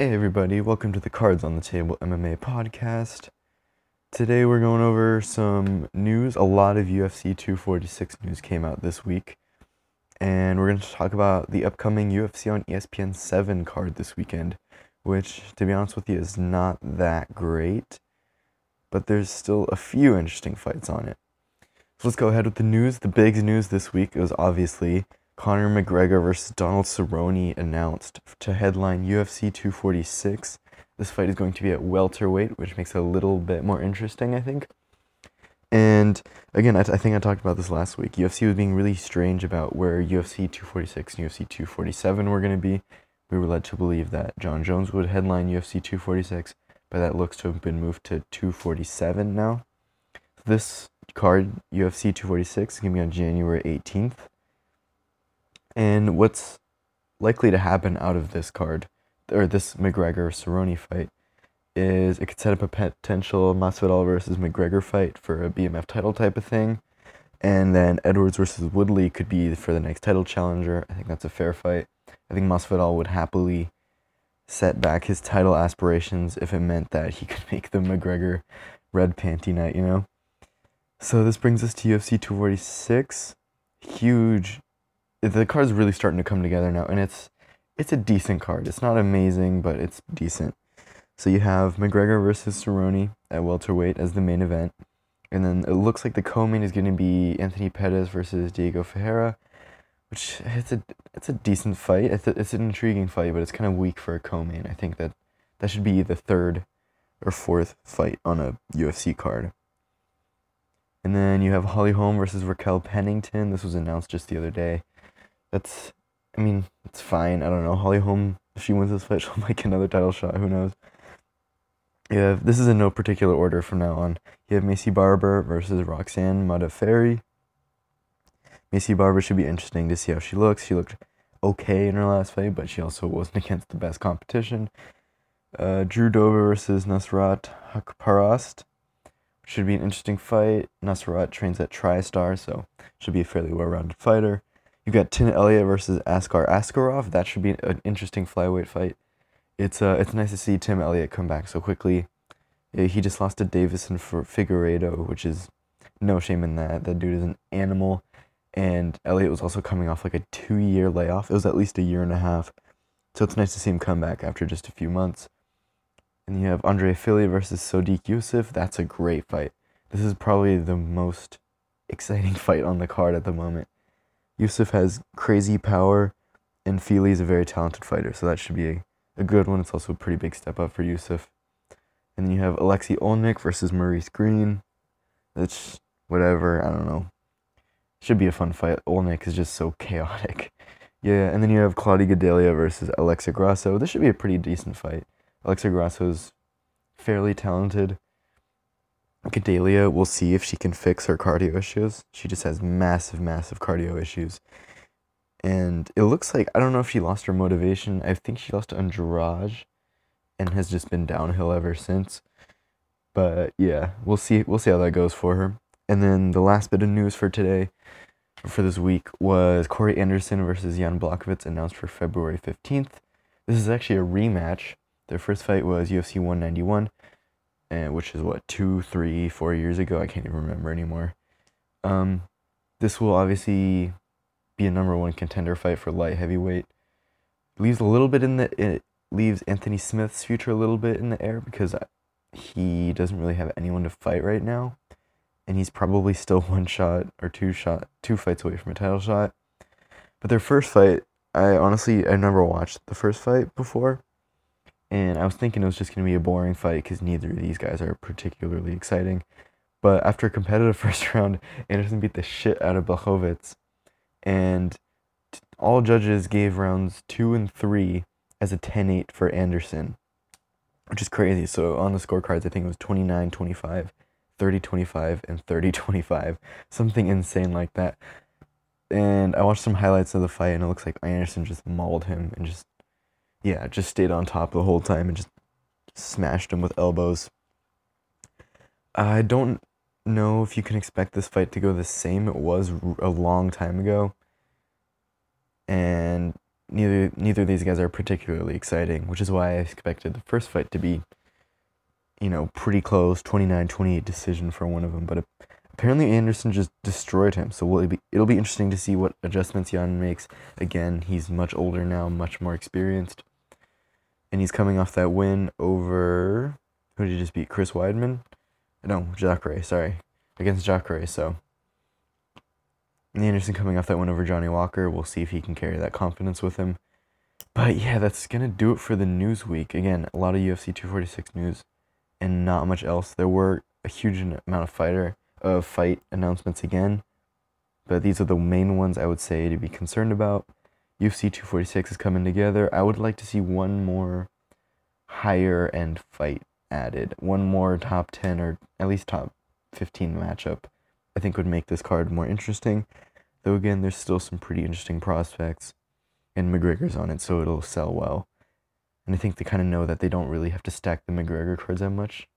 Hey everybody, welcome to the Cards on the Table MMA podcast. Today we're going over some news. A lot of UFC 246 news came out this week. And we're going to talk about the upcoming UFC on ESPN 7 card this weekend, which, to be honest with you, is not that great. But there's still a few interesting fights on it. So let's go ahead with the news. The big news this week was obviously Conor McGregor versus Donald Cerrone announced to headline UFC 246. This fight is going to be at welterweight, which makes it a little bit more interesting, I think. And again, I, t- I think I talked about this last week. UFC was being really strange about where UFC 246 and UFC 247 were going to be. We were led to believe that Jon Jones would headline UFC 246, but that looks to have been moved to 247 now. This card, UFC 246, is going to be on January 18th. And what's likely to happen out of this card, or this McGregor Cerrone fight, is it could set up a potential Masvidal versus McGregor fight for a BMF title type of thing. And then Edwards versus Woodley could be for the next title challenger. I think that's a fair fight. I think Masvidal would happily set back his title aspirations if it meant that he could make the McGregor red panty night, you know? So this brings us to UFC 246. Huge the card's really starting to come together now, and it's it's a decent card. It's not amazing, but it's decent. So you have McGregor versus Cerrone at welterweight as the main event, and then it looks like the co-main is going to be Anthony Pettis versus Diego Ferreira, which it's a it's a decent fight. It's a, it's an intriguing fight, but it's kind of weak for a co-main. I think that that should be the third or fourth fight on a UFC card. And then you have Holly Holm versus Raquel Pennington. This was announced just the other day that's I mean, it's fine. I don't know. Holly Holm, if she wins this fight, she'll make another title shot. Who knows? Yeah, this is in no particular order from now on. You have Maycee Barber versus Roxanne Modafferi. Maycee Barber should be interesting to see how she looks. She looked okay in her last fight, but she also wasn't against the best competition. Uh, Drew Dober versus Nasrat Haqparast. Should be an interesting fight. Nasrat trains at TriStar, so should be a fairly well-rounded fighter. You've got Tim Elliott versus Askar Askarov. That should be an interesting flyweight fight. It's uh, it's nice to see Tim Elliott come back so quickly. He just lost to Deiveson for Figueiredo, which is no shame in that. That dude is an animal. And Elliott was also coming off like a two year layoff. It was at least a year and a half. So it's nice to see him come back after just a few months. And you have Andre Fili versus Sodiq Yusuff. That's a great fight. This is probably the most exciting fight on the card at the moment. Yusuff has crazy power, and Fili is a very talented fighter, so that should be a, a good one. It's also a pretty big step up for Yusuff. And then you have Alexei Oleinik versus Maurice Greene. That's whatever, I don't know. Should be a fun fight. Oleinik is just so chaotic. Yeah, and then you have Claudia Gadelha versus Alexa Grasso. This should be a pretty decent fight. Alexa Grasso is fairly talented. Gadelha, we'll see if she can fix her cardio issues. She just has massive, massive cardio issues. And it looks like, I don't know if she lost her motivation. I think she lost to Andrade and has just been downhill ever since. But yeah, we'll see we'll see how that goes for her. And then the last bit of news for today, for this week, was Corey Anderson versus Jan Blachowicz announced for February 15th. This is actually a rematch. Their first fight was UFC 191 and which is what two, three, four years ago. I can't even remember anymore. Um, this will obviously be a number one contender fight for light heavyweight. Leaves a little bit in the it leaves Anthony Smith's future a little bit in the air because he doesn't really have anyone to fight right now, and he's probably still one shot or two shot two fights away from a title shot. But their first fight, I honestly I never watched the first fight before, and I was thinking it was just going to be a boring fight because neither of these guys are particularly exciting. But after a competitive first round, Anderson beat the shit out of Blachowicz, and all judges gave rounds two and three as a 10 8 for Anderson, which is crazy. So on the scorecards, I think it was 29 25, 30 25, and 30 25, something insane like that. And I watched some highlights of the fight, and it looks like Anderson just mauled him and just yeah, just stayed on top the whole time and just smashed him with elbows. I don't know if you can expect this fight to go the same it was a long time ago. And neither neither of these guys are particularly exciting, which is why I expected the first fight to be, you know, pretty close, 29-28 decision for one of them. But apparently Anderson just destroyed him. So will it be, it'll be interesting to see what adjustments Jan makes. Again, he's much older now, much more experienced, and he's coming off that win over who did he just beat? Chris Weidman? No, Jacare. Sorry, against Jacare. So. Anderson coming off that win over Johnny Walker. We'll see if he can carry that confidence with him. But yeah, that's to do it for the news week. Again, a lot of UFC 246 news and not much else. There were a huge amount of fighter of fight announcements again. But these are the main ones I would say to be concerned about. UFC 246 is coming together. I would like to see one more higher end fight added. One more top 10 or at least top 15 matchup I think would make this card more interesting. Though again, there's still some pretty interesting prospects, and McGregor's on it, so it'll sell well. And I think they kind of know that they don't really have to stack the McGregor cards that much,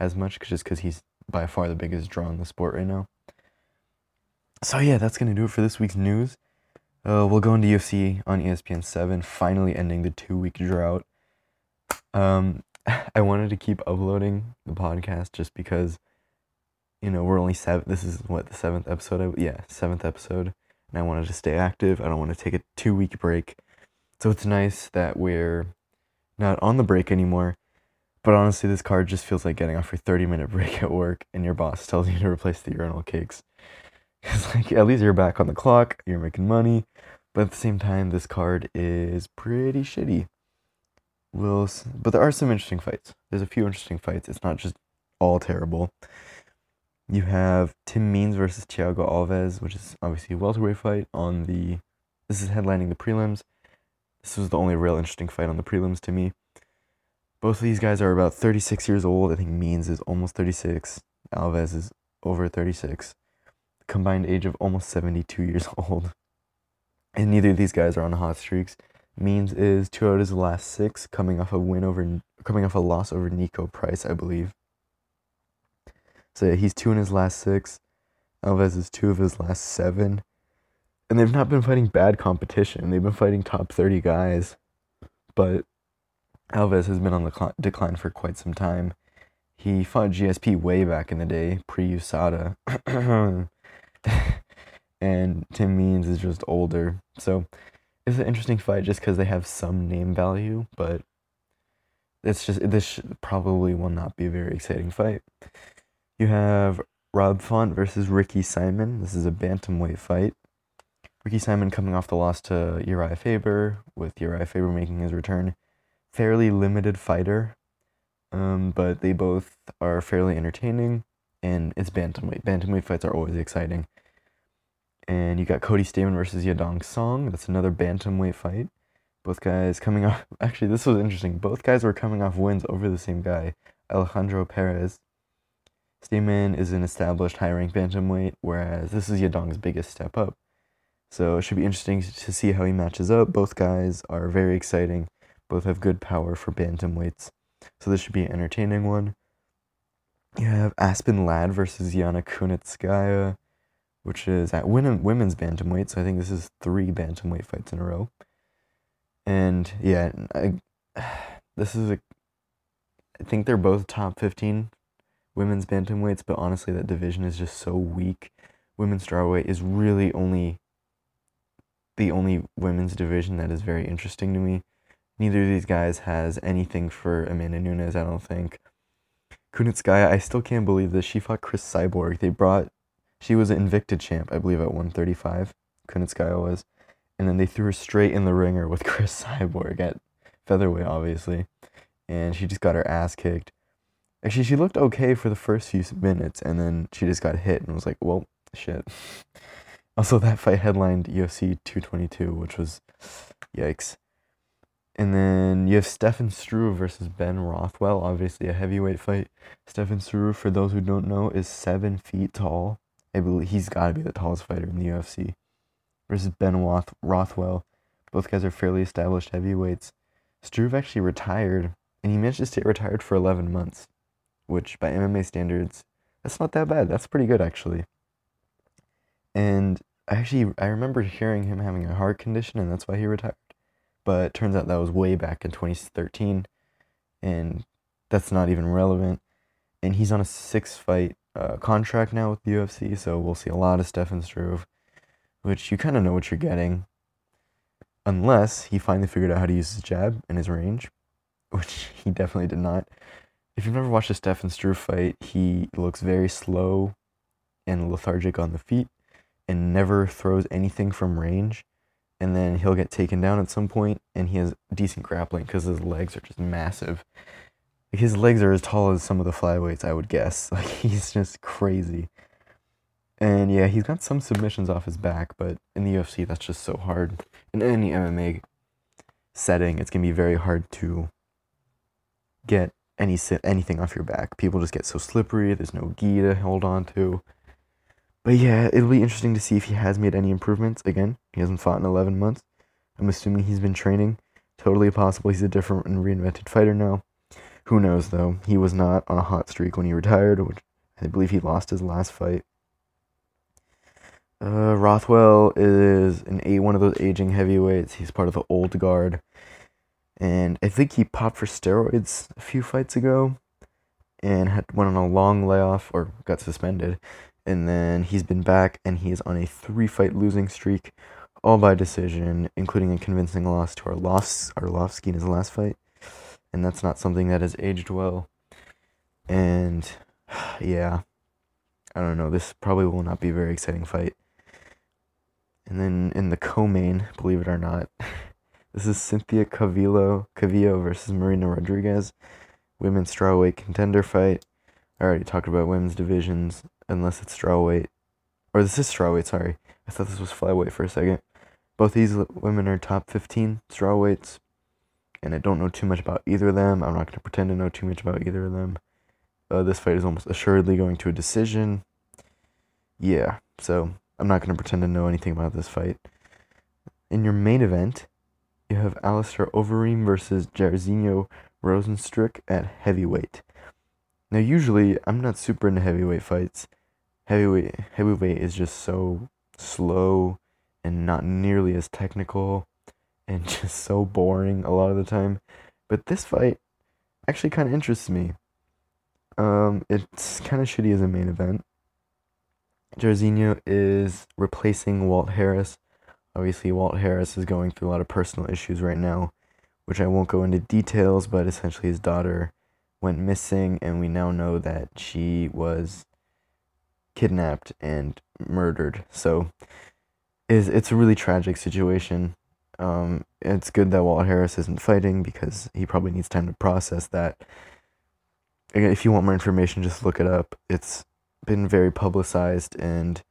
as much, just because he's by far the biggest draw in the sport right now. So yeah, that's gonna do it for this week's news. Uh, we'll go into UFC on ESPN seven, finally ending the two week drought. Um, I wanted to keep uploading the podcast just because you know, we're only seven. This is what the seventh episode. Yeah, seventh episode, and I wanted to stay active. I don't want to take a two week break, so it's nice that we're not on the break anymore. But honestly, this card just feels like getting off your thirty minute break at work, and your boss tells you to replace the urinal cakes. It's like at least you're back on the clock. You're making money, but at the same time, this card is pretty shitty. Will, but there are some interesting fights. There's a few interesting fights. It's not just all terrible. You have Tim Means versus Thiago Alves, which is obviously a welterweight fight on the. This is headlining the prelims. This was the only real interesting fight on the prelims to me. Both of these guys are about 36 years old. I think Means is almost 36. Alves is over 36. Combined age of almost 72 years old. And neither of these guys are on hot streaks. Means is two out of his last six, coming off a win over, coming off a loss over Niko Price, I believe. So yeah, he's two in his last six. Alves is two of his last seven. And they've not been fighting bad competition. They've been fighting top 30 guys. But Alves has been on the decline for quite some time. He fought GSP way back in the day, pre USADA. and Tim Means is just older. So it's an interesting fight just because they have some name value, but it's just, this probably will not be a very exciting fight. You have Rob Font versus Ricky Simon. This is a bantamweight fight. Ricky Simon coming off the loss to Urijah Faber, with Urijah Faber making his return. Fairly limited fighter, um, but they both are fairly entertaining, and it's bantamweight. Bantamweight fights are always exciting. And you got Cody Stamann versus Yadong Song. That's another bantamweight fight. Both guys coming off. Actually, this was interesting. Both guys were coming off wins over the same guy, Alejandro Perez. Stamann is an established high rank bantamweight, whereas this is Yadong's biggest step up. So it should be interesting to see how he matches up. Both guys are very exciting. Both have good power for bantamweights. So this should be an entertaining one. You have Aspen Ladd versus Yana Kunitskaya, which is at women's bantamweight. So I think this is three bantamweight fights in a row. And yeah, I, this is a. I think they're both top 15 women's bantamweights, but honestly, that division is just so weak. Women's strawweight is really only the only women's division that is very interesting to me. Neither of these guys has anything for Amanda Nunes, I don't think. Kunitskaya, I still can't believe this. She fought Cris Cyborg. They brought, she was an Invicta champ, I believe, at 135. Kunitskaya was. And then they threw her straight in the ringer with Cris Cyborg at featherweight, obviously. And she just got her ass kicked. Actually, she looked okay for the first few minutes, and then she just got hit and was like, well, shit. Also, that fight headlined UFC 222, which was yikes. And then you have Stefan Struve versus Ben Rothwell, obviously a heavyweight fight. Stefan Struve, for those who don't know, is seven feet tall. I believe he's got to be the tallest fighter in the UFC. Versus Ben Roth- Rothwell. Both guys are fairly established heavyweights. Struve actually retired, and he managed to stay retired for 11 months which by MMA standards, that's not that bad. That's pretty good actually. And I actually, I remember hearing him having a heart condition, and that's why he retired. But it turns out that was way back in 2013, and that's not even relevant. And he's on a six fight uh, contract now with the UFC, so we'll see a lot of Stefan Struve, which you kind of know what you're getting, unless he finally figured out how to use his jab and his range, which he definitely did not. If you've never watched a Stefan Struve fight, he looks very slow and lethargic on the feet and never throws anything from range. And then he'll get taken down at some point, and he has decent grappling because his legs are just massive. His legs are as tall as some of the flyweights, I would guess. Like he's just crazy. And yeah, he's got some submissions off his back, but in the UFC, that's just so hard. In any MMA setting, it's gonna be very hard to get any anything off your back. People just get so slippery. There's no gi to hold on to. But yeah, it'll be interesting to see if he has made any improvements. Again, he hasn't fought in 11 months. I'm assuming he's been training. Totally possible he's a different and reinvented fighter now. Who knows, though? He was not on a hot streak when he retired, which I believe he lost his last fight. Uh, Rothwell is an a one of those aging heavyweights. He's part of the old guard, and I think he popped for steroids a few fights ago, and had went on a long layoff or got suspended, and then he's been back and he is on a three fight losing streak, all by decision, including a convincing loss to Arlovs- Arlovsky in his last fight. And that's not something that has aged well. And yeah, I don't know. This probably will not be a very exciting fight. And then in the co-main, believe it or not, this is Cynthia Calvillo Calvillo versus Marina Rodriguez, women's strawweight contender fight. I already talked about women's divisions unless it's straw weight. Or this is straw weight, sorry. I thought this was flyweight for a second. Both these women are top 15 straw weights, and I don't know too much about either of them. I'm not going to pretend to know too much about either of them. Uh, this fight is almost assuredly going to a decision. Yeah, so I'm not going to pretend to know anything about this fight. In your main event, you have Alistair Overeem versus Jairzinho Rozenstruik at heavyweight. Now, usually, I'm not super into heavyweight fights heavyweight heavyweight is just so slow and not nearly as technical and just so boring a lot of the time. But this fight actually kind of interests me. Um, it's kind of shitty as a main event. Jairzinho is replacing Walt Harris. Obviously, Walt Harris is going through a lot of personal issues right now, which I won't go into details, but essentially his daughter went missing, and we now know that she was kidnapped and murdered. So is it's a really tragic situation. Um, it's good that Walt Harris isn't fighting because he probably needs time to process that. Again, if you want more information, just look it up. It's been very publicized and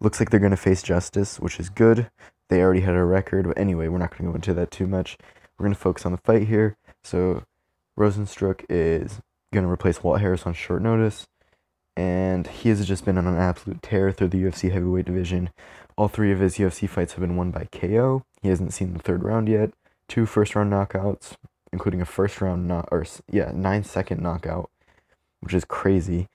looks like they're going to face justice, which is good. They already had a record, but anyway, we're not going to go into that too much. We're going to focus on the fight here. So, Rozenstruik is going to replace Walt Harris on short notice and he has just been on an absolute tear through the UFC heavyweight division. All three of his UFC fights have been won by KO. He hasn't seen the third round yet. Two first round knockouts, including a first round knock or yeah nine second knockout, which is crazy.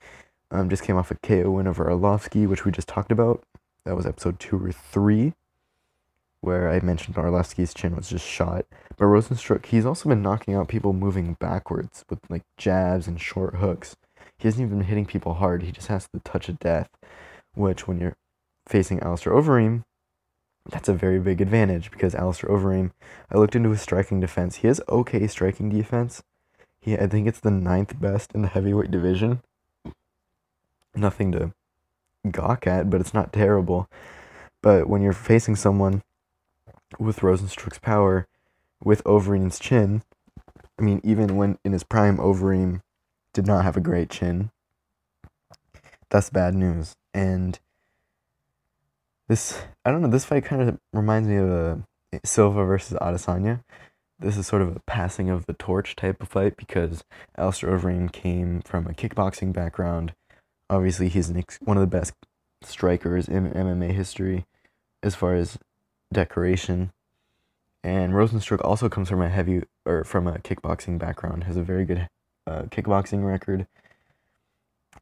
Um, just came off a KO win over Arlovsky, which we just talked about. That was episode two or three, where I mentioned Arlovsky's chin was just shot. But Rozenstruik, he's also been knocking out people moving backwards with like jabs and short hooks he hasn't even been hitting people hard. He just has the touch of death, which when you're facing Alistair Overeem, that's a very big advantage because Alistair Overeem, I looked into his striking defense. He has okay striking defense. He, I think it's the ninth best in the heavyweight division. Nothing to gawk at, but it's not terrible. But when you're facing someone with Rozenstruik's power, with Overeem's chin, I mean, even when in his prime, Overeem did not have a great chin. That's bad news. And this, I don't know, this fight kind of reminds me of a eh, Silva versus Adesanya. This is sort of a passing of the torch type of fight because Alistair Overeem came from a kickboxing background. Obviously, he's ex- one of the best strikers in MMA history as far as decoration. And Rozenstruik also comes from a heavy or from a kickboxing background, has a very good uh, kickboxing record.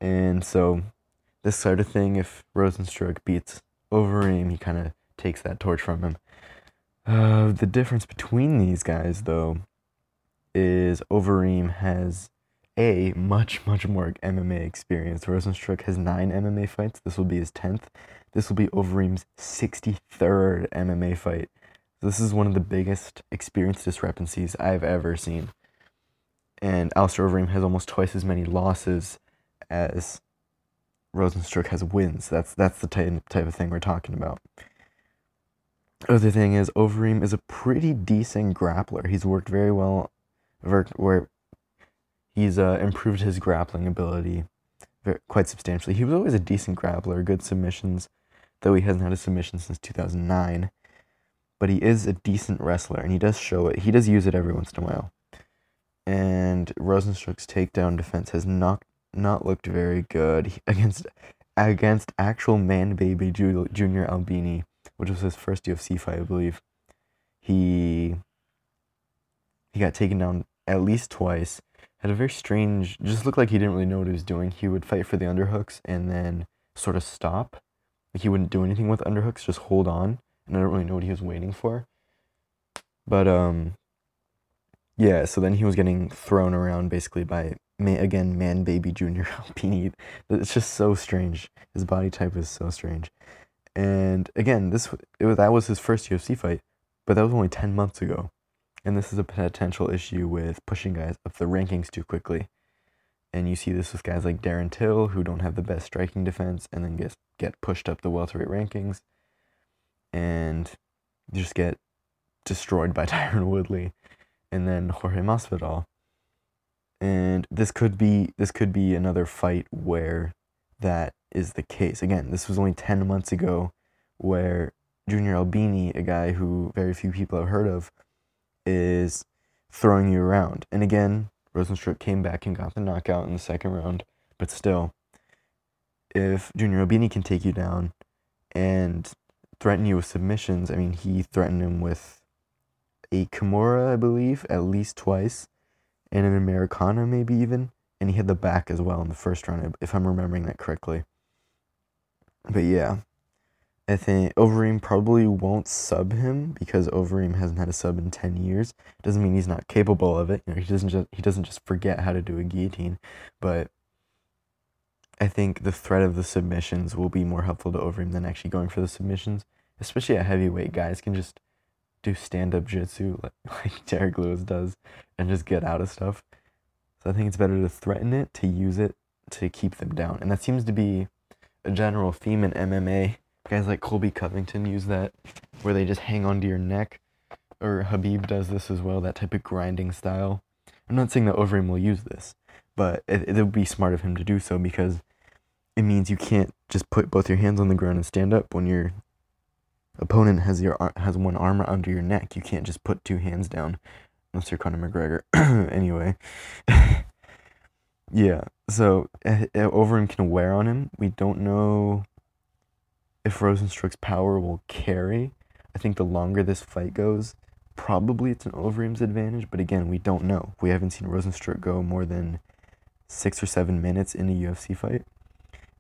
And so, this sort of thing, if Rozenstruik beats Overeem, he kind of takes that torch from him. Uh, the difference between these guys, though, is Overeem has a much much more MMA experience. Rozenstruik has nine MMA fights. This will be his tenth. This will be Overeem's sixty third MMA fight. This is one of the biggest experience discrepancies I've ever seen. And Alistair Overeem has almost twice as many losses as Rozenstruik has wins. That's that's the type type of thing we're talking about. Other thing is Overeem is a pretty decent grappler. He's worked very well, worked where he's uh, improved his grappling ability very, quite substantially. He was always a decent grappler, good submissions, though he hasn't had a submission since 2009. But he is a decent wrestler, and he does show it. He does use it every once in a while. And Rozenstruik's takedown defense has not not looked very good against against actual man baby Junior Albini, which was his first UFC fight, I believe. He he got taken down at least twice. Had a very strange, just looked like he didn't really know what he was doing. He would fight for the underhooks and then sort of stop. Like he wouldn't do anything with underhooks, just hold on. And I don't really know what he was waiting for. But um yeah, so then he was getting thrown around basically by May again man baby junior Albini. It's just so strange. His body type is so strange. And again, this it was, that was his first UFC fight, but that was only 10 months ago. And this is a potential issue with pushing guys up the rankings too quickly. And you see this with guys like Darren Till, who don't have the best striking defense, and then get get pushed up the welterweight rankings, and just get destroyed by Tyron Woodley, and then Jorge Masvidal. And this could be this could be another fight where that is the case. Again, this was only ten months ago, where Junior Albini, a guy who very few people have heard of, is throwing you around. And again, Rozenstruik came back and got the knockout in the second round, but still, if Junior Albini can take you down and threaten you with submissions, I mean, he threatened him with a Kimura, I believe, at least twice, and an Americana, maybe even, and he had the back as well in the first round, if I'm remembering that correctly. But yeah, I think Overeem probably won't sub him because Overeem hasn't had a sub in ten years. Doesn't mean he's not capable of it. You know, he doesn't just he doesn't just forget how to do a guillotine, but I think the threat of the submissions will be more helpful to Overeem than actually going for the submissions, especially at heavyweight. Guys can just do stand up jitsu like, like Derrick Lewis does and just get out of stuff. So I think it's better to threaten it, to use it to keep them down. And that seems to be a general theme in MMA guys like Colby Covington use that, where they just hang onto your neck. Or Khabib does this as well, that type of grinding style. I'm not saying that Overeem will use this, but it, it would be smart of him to do so because it means you can't just put both your hands on the ground and stand up when your opponent has your has one arm under your neck. You can't just put two hands down unless you're Conor McGregor. anyway, yeah. So uh, Overeem can wear on him. We don't know if Rozenstruik's power will carry. I think the longer this fight goes, probably it's an Overeem's advantage, but again, we don't know. We haven't seen Rozenstruik go more than six or seven minutes in a UFC fight,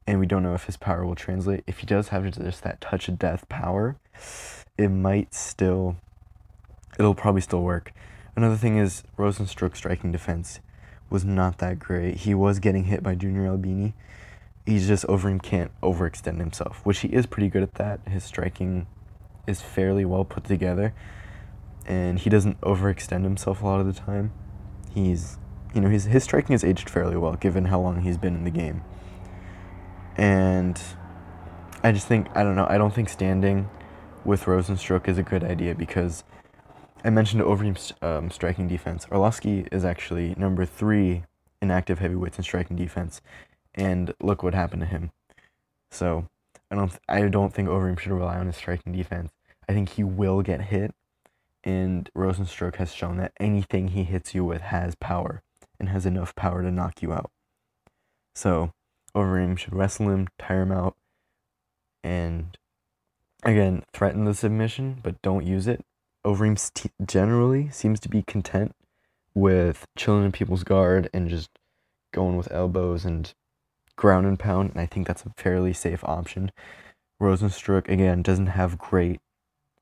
and we don't know if his power will translate. If he does have just that touch of death power, it might still, it'll probably still work. Another thing is Rozenstruik's striking defense was not that great. He was getting hit by Junior Albini, he's just over and can't overextend himself, which he is pretty good at that. His striking is fairly well put together, and he doesn't overextend himself a lot of the time. He's, you know, his his striking has aged fairly well given how long he's been in the game. And I just think I don't know. I don't think standing with Rozenstruik is a good idea because I mentioned Overeem's um, striking defense. Arlovsky is actually number three in active heavyweights in striking defense, and look what happened to him. So I don't I don't think Overeem should rely on his striking defense. I think he will get hit, and Rozenstruik has shown that anything he hits you with has power and has enough power to knock you out. So Overeem should wrestle him, tire him out, and again threaten the submission, but don't use it. Overeem t- generally seems to be content with chilling in people's guard and just going with elbows and ground and pound, and I think that's a fairly safe option. Rozenstruik, again doesn't have great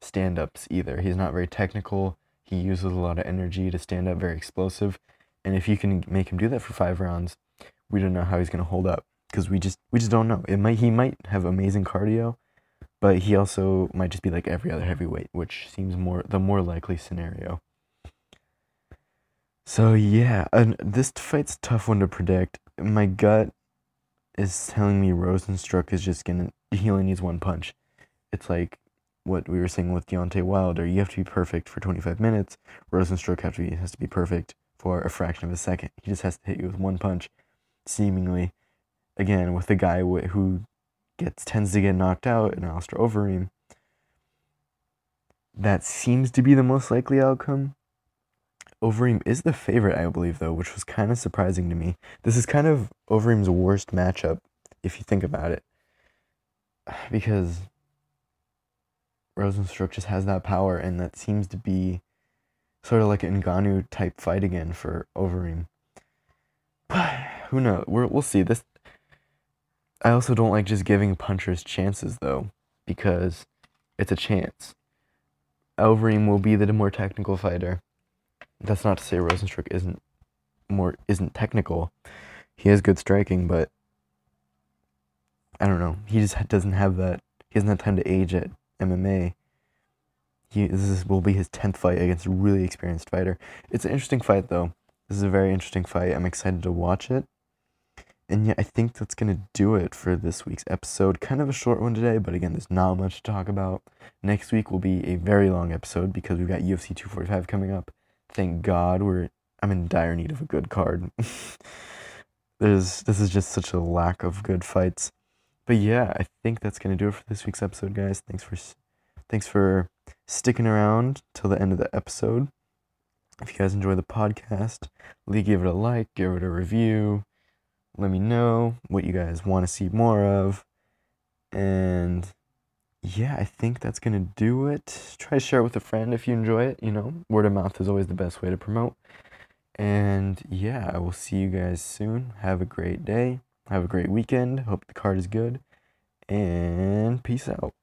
stand ups either. He's not very technical. He uses a lot of energy to stand up, very explosive. And if you can make him do that for five rounds, we don't know how he's gonna hold up because we just we just don't know. It might he might have amazing cardio, but he also might just be like every other heavyweight, which seems more the more likely scenario. So yeah, and this fight's tough one to predict. My gut is telling me Rozenstruik is just gonna he only needs one punch. It's like what we were saying with Deontay Wilder. You have to be perfect for 25 minutes. Rozenstruik have to be, has to be perfect for a fraction of a second. He just has to hit you with one punch, seemingly. Again, with the guy who gets tends to get knocked out in Alistair Overeem. That seems to be the most likely outcome. Overeem is the favorite, I believe, though, which was kind of surprising to me. This is kind of Overeem's worst matchup, if you think about it, because Rozenstruik just has that power, and that seems to be sort of like an Ngannou type fight again for Overeem. But who knows? We're, we'll see. This. I also don't like just giving punchers chances though, because it's a chance. Overeem will be the more technical fighter that's not to say Rozenstruik isn't more isn't technical. He has good striking, but I don't know. He just doesn't have that. He doesn't have time to age at MMA. He this is, will be his tenth fight against a really experienced fighter. It's an interesting fight though. This is a very interesting fight. I'm excited to watch it. And yeah, I think that's gonna do it for this week's episode. Kind of a short one today, but again, there's not much to talk about. Next week will be a very long episode because we've got UFC 245 coming up thank God we're I'm in dire need of a good card. There's this is just such a lack of good fights. But yeah, I think that's gonna do it for this week's episode, guys. Thanks for thanks for sticking around till the end of the episode. If you guys enjoy the podcast, please give it a like, give it a review. Let me know what you guys want to see more of. And yeah, I think that's going to do it. Try to share it with a friend if you enjoy it. You know, word of mouth is always the best way to promote. And yeah, I will see you guys soon. Have a great day. Have a great weekend. Hope the card is good. And peace out.